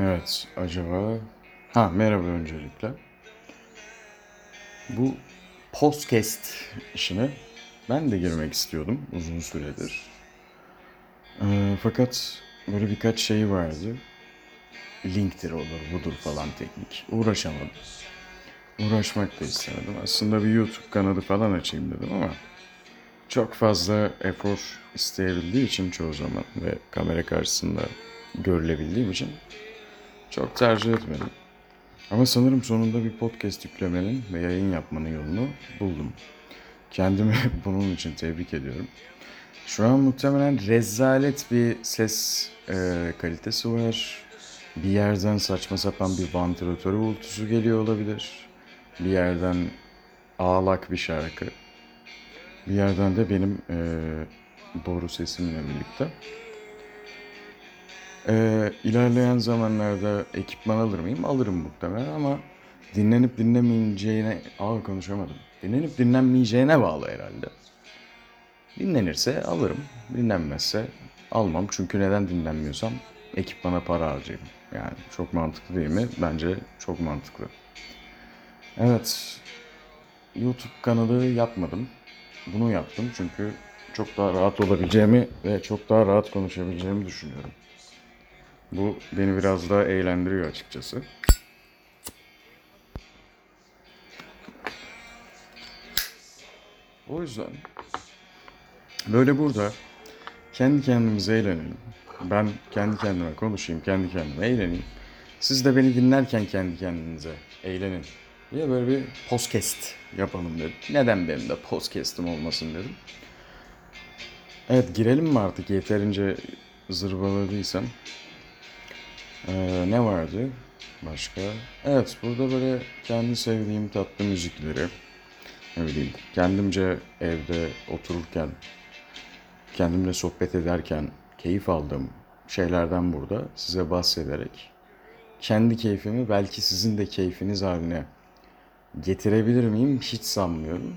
Evet, acaba... Ha, merhaba öncelikle. Bu podcast işine ben de girmek istiyordum uzun süredir. Ee, fakat böyle birkaç şey vardı. Linktir olur, budur falan teknik. Uğraşamadım. Uğraşmak da istemedim. Aslında bir YouTube kanalı falan açayım dedim ama çok fazla efor isteyebildiği için çoğu zaman ve kamera karşısında görülebildiğim için çok tercih etmedim. Ama sanırım sonunda bir podcast yüklemenin ve yayın yapmanın yolunu buldum. Kendimi bunun için tebrik ediyorum. Şu an muhtemelen rezalet bir ses e, kalitesi var. Bir yerden saçma sapan bir vantilatör uğultusu geliyor olabilir. Bir yerden ağlak bir şarkı. Bir yerden de benim e, boru sesimle birlikte. Ee, ilerleyen zamanlarda ekipman alır mıyım? Alırım muhtemelen ama dinlenip dinlemeyeceğine... Aa konuşamadım. Dinlenip dinlenmeyeceğine bağlı herhalde. Dinlenirse alırım. Dinlenmezse almam. Çünkü neden dinlenmiyorsam ekipmana para harcayayım. Yani çok mantıklı değil mi? Bence çok mantıklı. Evet. YouTube kanalı yapmadım. Bunu yaptım çünkü çok daha rahat olabileceğimi ve çok daha rahat konuşabileceğimi düşünüyorum. Bu beni biraz daha eğlendiriyor açıkçası. O yüzden böyle burada kendi kendimize eğlenelim. Ben kendi kendime konuşayım, kendi kendime eğleneyim. Siz de beni dinlerken kendi kendinize eğlenin diye böyle bir podcast yapalım dedim. Neden benim de podcast'im olmasın dedim. Evet girelim mi artık yeterince zırbaladıysam. Ee, ne vardı başka? Evet burada böyle kendi sevdiğim tatlı müzikleri ne bileyim kendimce evde otururken kendimle sohbet ederken keyif aldığım şeylerden burada size bahsederek kendi keyfimi belki sizin de keyfiniz haline getirebilir miyim hiç sanmıyorum.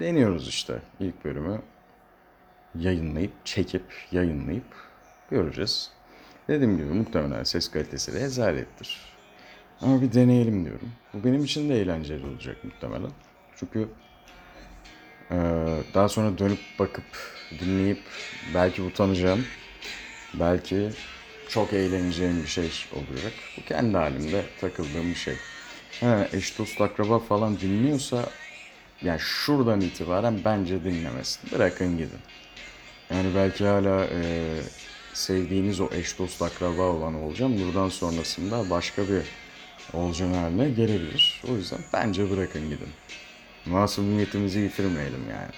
Deniyoruz işte ilk bölümü yayınlayıp çekip yayınlayıp göreceğiz. Dediğim gibi muhtemelen ses kalitesi rezalettir. Ama bir deneyelim diyorum. Bu benim için de eğlenceli olacak muhtemelen. Çünkü eee, daha sonra dönüp bakıp dinleyip belki utanacağım. Belki çok eğleneceğim bir şey olacak. Bu kendi halimde takıldığım bir şey. Ha, eş dost akraba falan dinliyorsa yani şuradan itibaren bence dinlemesin. Bırakın gidin. Yani belki hala e, sevdiğiniz o eş dost akraba olan olacağım. Buradan sonrasında başka bir olacağım haline gelebilir. O yüzden bence bırakın gidin. Masumiyetimizi yitirmeyelim yani.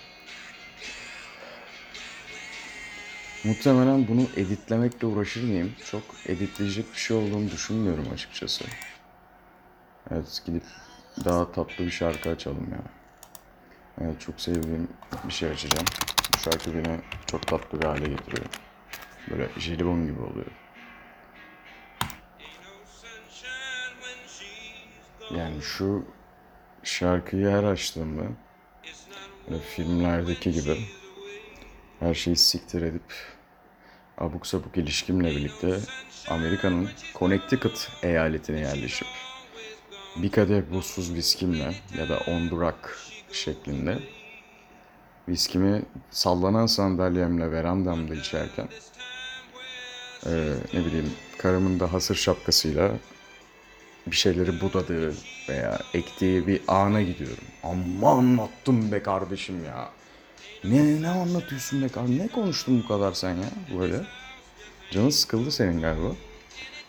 Muhtemelen bunu editlemekle uğraşır mıyım? Çok editleyecek bir şey olduğunu düşünmüyorum açıkçası. Evet gidip daha tatlı bir şarkı açalım ya. Evet çok sevdiğim bir şey açacağım. Bu şarkı beni çok tatlı bir hale getiriyor. Böyle jelibon gibi oluyor. Yani şu şarkıyı her açtığımda böyle filmlerdeki gibi her şeyi siktir edip abuk sabuk ilişkimle birlikte Amerika'nın Connecticut eyaletine yerleşip bir kadeh buzsuz viskimle ya da on durak şeklinde viskimi sallanan sandalyemle verandamda içerken eee, ne bileyim karımın da hasır şapkasıyla bir şeyleri budadığı veya ektiği bir ana gidiyorum. Amma anlattım be kardeşim ya. Ne ne anlatıyorsun be kardeşim? Ne konuştun bu kadar sen ya böyle? Canın sıkıldı senin galiba.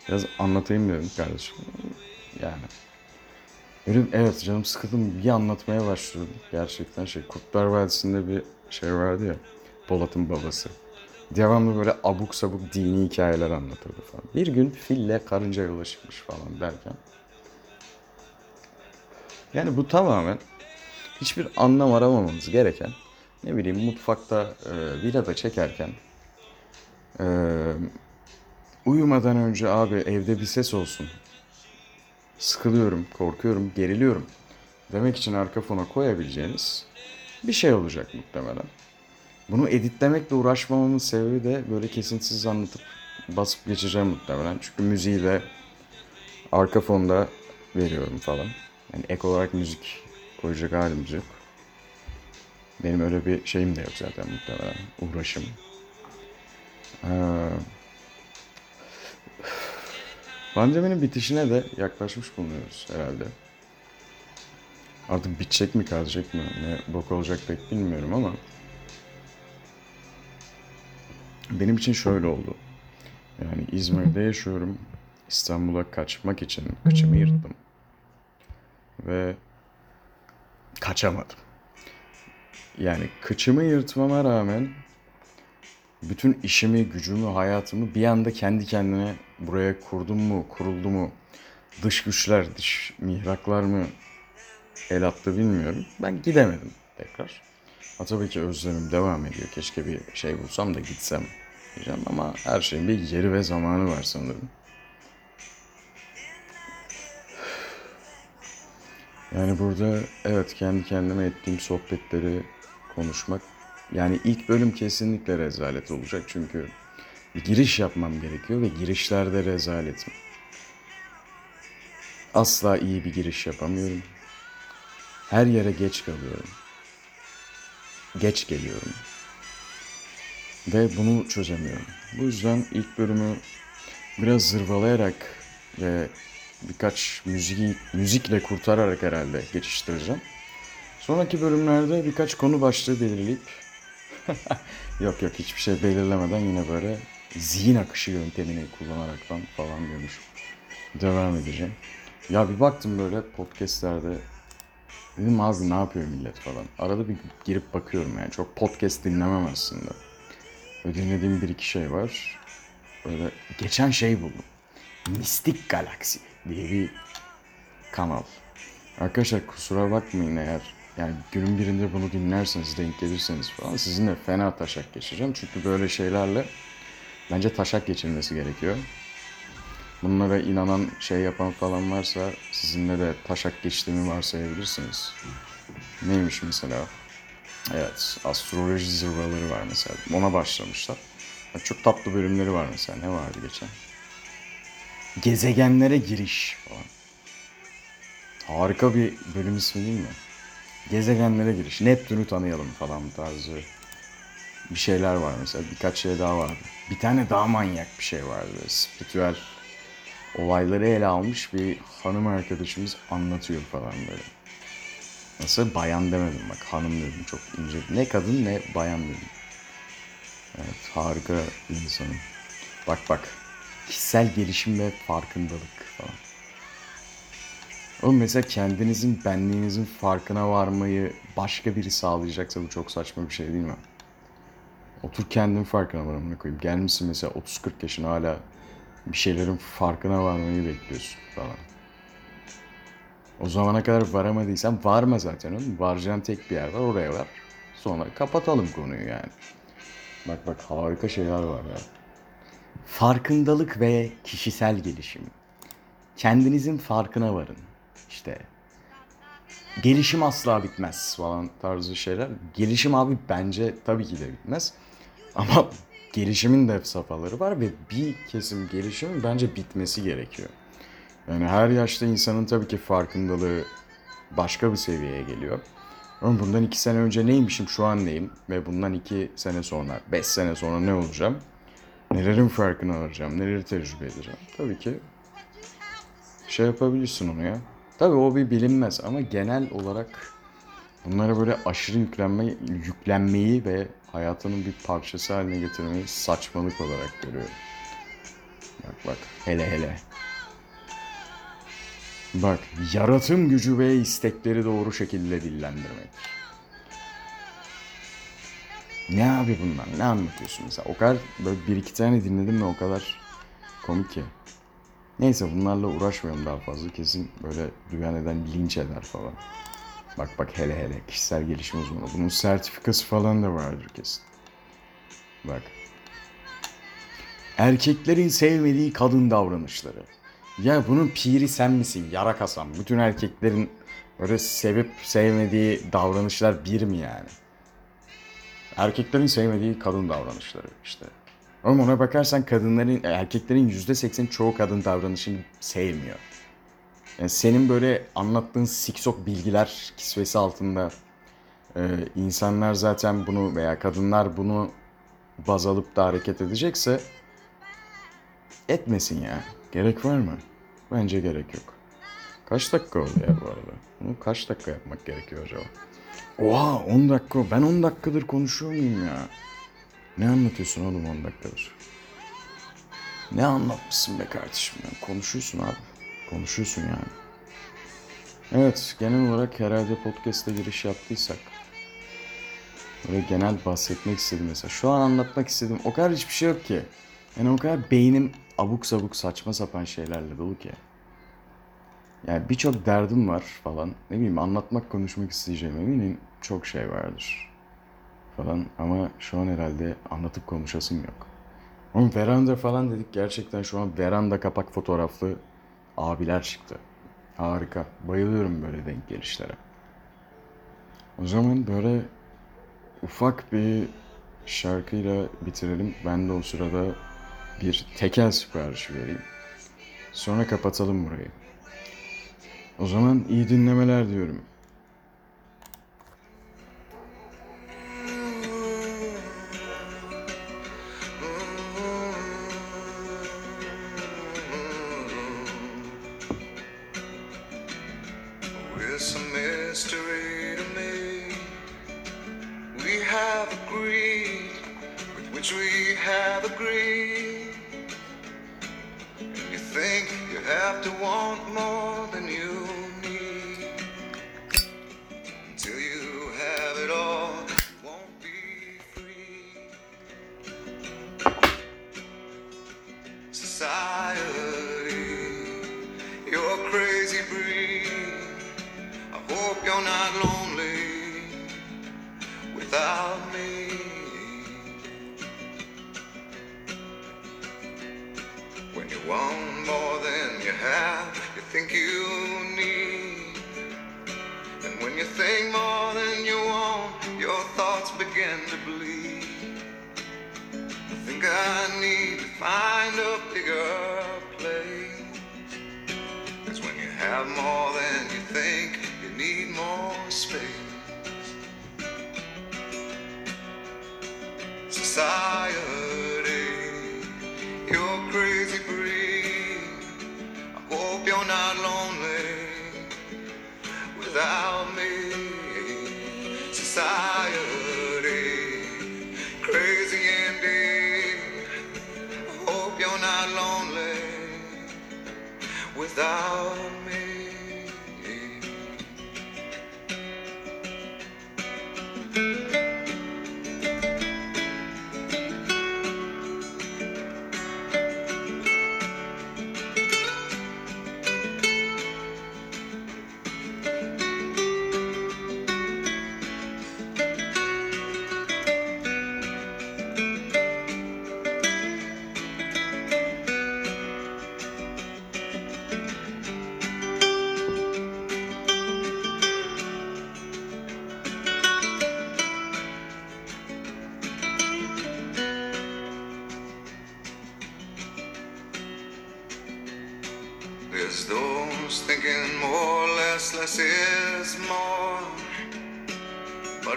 Biraz anlatayım dedim kardeşim. Yani. Benim evet canım sıkıldım bir anlatmaya başladım. Gerçekten şey Kurtlar Vadisi'nde bir şey vardı ya. Polat'ın babası. Devamlı böyle abuk sabuk dini hikayeler anlatırdı falan. Bir gün fille karınca yola çıkmış falan derken. Yani bu tamamen hiçbir anlam aramamamız gereken ne bileyim mutfakta e, villada çekerken e, uyumadan önce abi evde bir ses olsun sıkılıyorum, korkuyorum, geriliyorum demek için arka fona koyabileceğiniz bir şey olacak muhtemelen. Bunu editlemekle uğraşmamamın sebebi de böyle kesintisiz anlatıp basıp geçeceğim muhtemelen. Çünkü müziği de arka fonda veriyorum falan. Yani ek olarak müzik koyacak halimiz yok. Benim öyle bir şeyim de yok zaten muhtemelen. Uğraşım. Ee, pandeminin bitişine de yaklaşmış bulunuyoruz herhalde. Artık bitecek mi kalacak mı ne bok olacak pek bilmiyorum ama benim için şöyle oldu. Yani İzmir'de yaşıyorum. İstanbul'a kaçmak için kıçımı yırttım. Ve kaçamadım. Yani kıçımı yırtmama rağmen bütün işimi, gücümü, hayatımı bir anda kendi kendine buraya kurdum mu, kuruldu mu, dış güçler, dış mihraklar mı el attı bilmiyorum. Ben gidemedim tekrar. Ha tabii ki özlemim devam ediyor. Keşke bir şey bulsam da gitsem diyeceğim ama her şeyin bir yeri ve zamanı var sanırım. Yani burada evet kendi kendime ettiğim sohbetleri konuşmak yani ilk bölüm kesinlikle rezalet olacak çünkü bir giriş yapmam gerekiyor ve girişlerde rezaletim. Asla iyi bir giriş yapamıyorum. Her yere geç kalıyorum. Geç geliyorum. Ve bunu çözemiyorum. Bu yüzden ilk bölümü biraz zırvalayarak ve birkaç müziği, müzikle kurtararak herhalde geçiştireceğim. Sonraki bölümlerde birkaç konu başlığı belirleyip yok yok hiçbir şey belirlemeden yine böyle zihin akışı yöntemini kullanaraktan falan diyormuş. Devam edeceğim. Ya bir baktım böyle podcastlerde dedim abi ne yapıyor millet falan. Arada bir girip bakıyorum yani çok podcast dinlemem aslında. Ve dinlediğim bir iki şey var. Böyle geçen şey buldum. Mistik Galaxy diye bir kanal. Arkadaşlar kusura bakmayın eğer yani günün birinde bunu dinlerseniz denk gelirseniz falan sizinle fena taşak geçeceğim. Çünkü böyle şeylerle bence taşak geçirmesi gerekiyor. Bunlara inanan şey yapan falan varsa sizinle de taşak geçtiğimi varsayabilirsiniz. Neymiş mesela? Evet, astroloji zırvaları var mesela. Ona başlamışlar. Çok tatlı bölümleri var mesela. Ne vardı geçen? Gezegenlere giriş falan. Harika bir bölüm ismi değil mi? Gezegenlere giriş. Neptün'ü tanıyalım falan tarzı bir şeyler var mesela. Birkaç şey daha vardı. Bir tane daha manyak bir şey vardı. Spiritüel olayları ele almış bir hanım arkadaşımız anlatıyor falan böyle. Nasıl bayan demedim bak hanım dedim çok ince. Ne kadın ne bayan dedim. Evet harika insanım. Bak bak kişisel gelişim ve farkındalık falan. Oğlum mesela kendinizin benliğinizin farkına varmayı başka biri sağlayacaksa bu çok saçma bir şey değil mi? Otur kendin farkına var amına koyayım. Gelmişsin mesela 30-40 yaşına hala bir şeylerin farkına varmayı bekliyorsun falan. O zamana kadar varamadıysan varma zaten oğlum. Varacağın tek bir yer var oraya var. Sonra kapatalım konuyu yani. Bak bak harika şeyler var ya. Farkındalık ve kişisel gelişim. Kendinizin farkına varın. İşte gelişim asla bitmez falan tarzı şeyler. Gelişim abi bence tabii ki de bitmez. Ama gelişimin de safhaları var ve bir kesim gelişimin bence bitmesi gerekiyor. Yani her yaşta insanın tabii ki farkındalığı başka bir seviyeye geliyor. Ama bundan iki sene önce neymişim şu an neyim ve bundan iki sene sonra, beş sene sonra ne olacağım? Nelerin farkına varacağım, neleri tecrübe edeceğim? Tabii ki şey yapabilirsin onu ya. Tabii o bir bilinmez ama genel olarak bunlara böyle aşırı yüklenme, yüklenmeyi ve hayatının bir parçası haline getirmeyi saçmalık olarak görüyorum. Bak bak hele hele. Bak yaratım gücü ve istekleri doğru şekilde dillendirmek. Ne abi bunlar? Ne anlatıyorsun mesela? O kadar böyle bir iki tane dinledim ve o kadar komik ki. Neyse bunlarla uğraşmayalım daha fazla. Kesin böyle duyan eden linç eder falan. Bak bak hele hele kişisel gelişim uzmanı. Bunun sertifikası falan da vardır kesin. Bak. Erkeklerin sevmediği kadın davranışları. Ya bunun piri sen misin? Yara kasan. Bütün erkeklerin böyle sevip sevmediği davranışlar bir mi yani? Erkeklerin sevmediği kadın davranışları işte. Ama ona bakarsan kadınların, erkeklerin yüzde seksen çoğu kadın davranışını sevmiyor. Yani senin böyle anlattığın siksok bilgiler kisvesi altında e, insanlar zaten bunu veya kadınlar bunu baz alıp da hareket edecekse etmesin ya. Gerek var mı? Bence gerek yok. Kaç dakika oldu ya bu arada? Bunu kaç dakika yapmak gerekiyor acaba? Oha 10 dakika. Ben 10 dakikadır konuşuyor muyum ya? Ne anlatıyorsun oğlum 10 dakikadır? Ne anlatmışsın be kardeşim ya? Konuşuyorsun abi. Konuşuyorsun yani. Evet, genel olarak herhalde podcast'e giriş yaptıysak böyle genel bahsetmek istedim mesela. Şu an anlatmak istedim. O kadar hiçbir şey yok ki. Yani o kadar beynim abuk sabuk saçma sapan şeylerle dolu ki. Yani birçok derdim var falan. Ne bileyim anlatmak konuşmak isteyeceğim eminim çok şey vardır falan. Ama şu an herhalde anlatıp konuşasım yok. Ama veranda falan dedik gerçekten şu an veranda kapak fotoğraflı abiler çıktı. Harika. Bayılıyorum böyle denk gelişlere. O zaman böyle ufak bir şarkıyla bitirelim. Ben de o sırada bir tekel siparişi vereyim. Sonra kapatalım burayı. O zaman iyi dinlemeler diyorum. Have agreed with which we have agreed. Have to want more than you need. Until you have it all, won't be free. Society, you're crazy breed. I hope you're not lonely have more than you think, you need more space. Society, without me.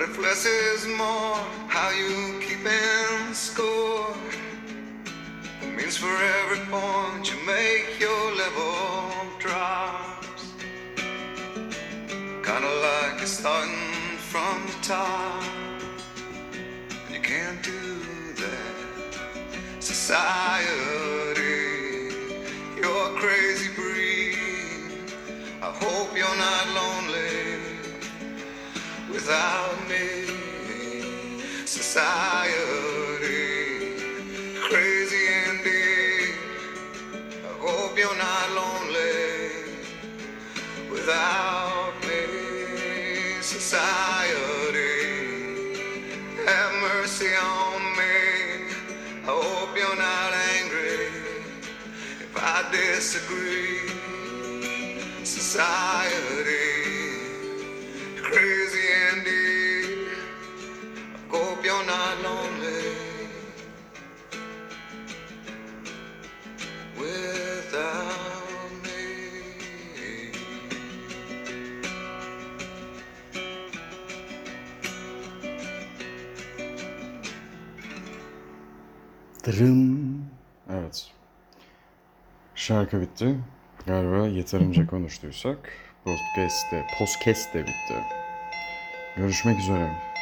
If less is more, how you keeping score? It means for every point you make, your level drops. Kinda like you're starting from the top. And you can't do that. Society, you're a crazy breed. I hope you're not lonely without me. Society, crazy indeed. I hope you're not lonely without me. Society, have mercy on me. I hope you're not angry if I disagree. Society, Dırım. Evet. Şarkı bitti. Galiba yeterince konuştuysak podcast de, podcast de bitti. Görüşmek üzere.